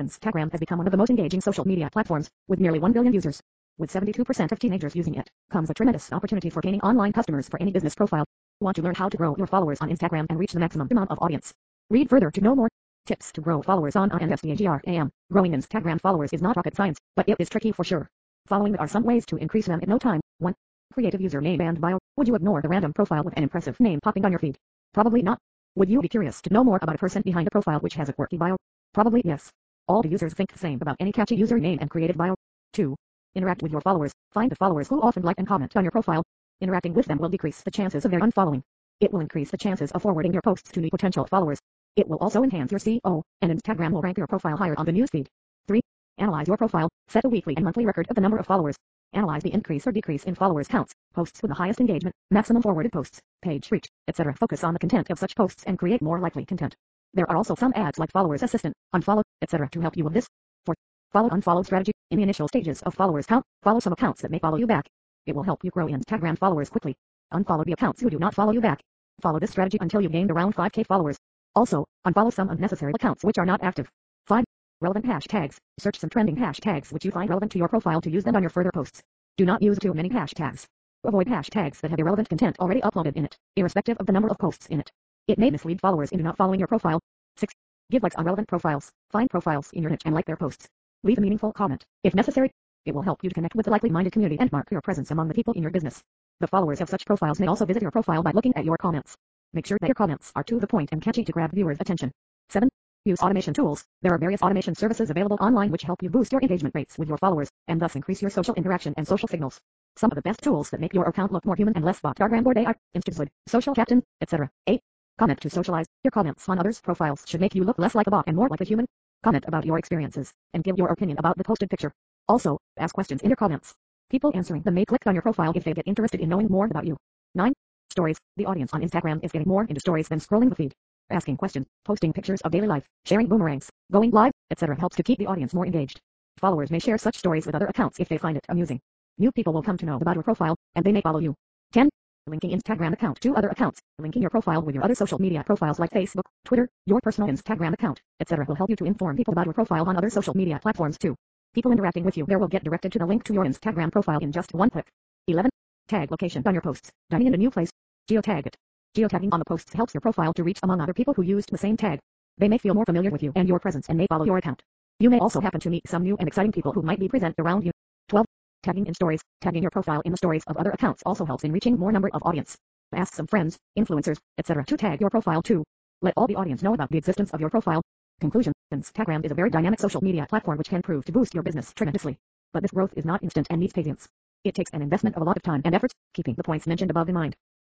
Instagram has become one of the most engaging social media platforms, with nearly 1 billion users. With 72% of teenagers using it, comes a tremendous opportunity for gaining online customers for any business profile. Want to learn how to grow your followers on Instagram and reach the maximum amount of audience? Read further to know more. Tips to grow followers on Instagram. Growing Instagram followers is not rocket science, but it is tricky for sure. Following are some ways to increase them in no time. 1. Creative username and bio. Would you ignore the random profile with an impressive name popping on your feed? Probably not. Would you be curious to know more about a person behind a profile which has a quirky bio? Probably yes. All users think the same about any catchy username and creative bio. 2. Interact with your followers. Find the followers who often like and comment on your profile. Interacting with them will decrease the chances of their unfollowing. It will increase the chances of forwarding your posts to new potential followers. It will also enhance your SEO, and Instagram will rank your profile higher on the newsfeed. 3. Analyze your profile. Set a weekly and monthly record of the number of followers. Analyze the increase or decrease in followers counts, posts with the highest engagement, maximum forwarded posts, page reach, etc. Focus on the content of such posts and create more likely content. There are also some ads like Followers Assistant, Unfollow, etc. to help you with this. 4. Follow unfollow strategy. In the initial stages of followers count, follow some accounts that may follow you back. It will help you grow Instagram followers quickly. Unfollow the accounts who do not follow you back. Follow this strategy until you gained around 5k followers. Also, unfollow some unnecessary accounts which are not active. 5. Relevant hashtags. Search some trending hashtags which you find relevant to your profile to use them on your further posts. Do not use too many hashtags. Avoid hashtags that have irrelevant content already uploaded in it, irrespective of the number of posts in it. It may mislead followers into not following your profile. 6. Give likes on relevant profiles. Find profiles in your niche and like their posts. Leave a meaningful comment, if necessary. It will help you to connect with the likely-minded community and mark your presence among the people in your business. The followers of such profiles may also visit your profile by looking at your comments. Make sure that your comments are to the point and catchy to grab viewers' attention. 7. Use automation tools. There are various automation services available online which help you boost your engagement rates with your followers, and thus increase your social interaction and social signals. Some of the best tools that make your account look more human and less bot are Gramboard AI, Instastory, Social Captain, etc. 8. Comment to socialize. Your comments on others' profiles should make you look less like a bot and more like a human. Comment about your experiences, and give your opinion about the posted picture. Also, ask questions in your comments. People answering them may click on your profile if they get interested in knowing more about you. 9. Stories. The audience on Instagram is getting more into stories than scrolling the feed. Asking questions, posting pictures of daily life, sharing boomerangs, going live, etc. helps to keep the audience more engaged. Followers may share such stories with other accounts if they find it amusing. New people will come to know about your profile, and they may follow you. 10. Linking Instagram account to other accounts. Linking your profile with your other social media profiles like Facebook, Twitter, your personal Instagram account, etc. will help you to inform people about your profile on other social media platforms too. People interacting with you there will get directed to the link to your Instagram profile in just one click. 11. Tag location on your posts. Dining in a new place. Geotag it. Geotagging on the posts helps your profile to reach among other people who used the same tag. They may feel more familiar with you and your presence and may follow your account. You may also happen to meet some new and exciting people who might be present around you. 12. Tagging in stories. Tagging your profile in the stories of other accounts also helps in reaching more number of audience. Ask some friends, influencers, etc. to tag your profile too. Let all the audience know about the existence of your profile. Conclusion. Instagram is a very dynamic social media platform which can prove to boost your business tremendously. But this growth is not instant and needs patience. It takes an investment of a lot of time and effort, keeping the points mentioned above in mind.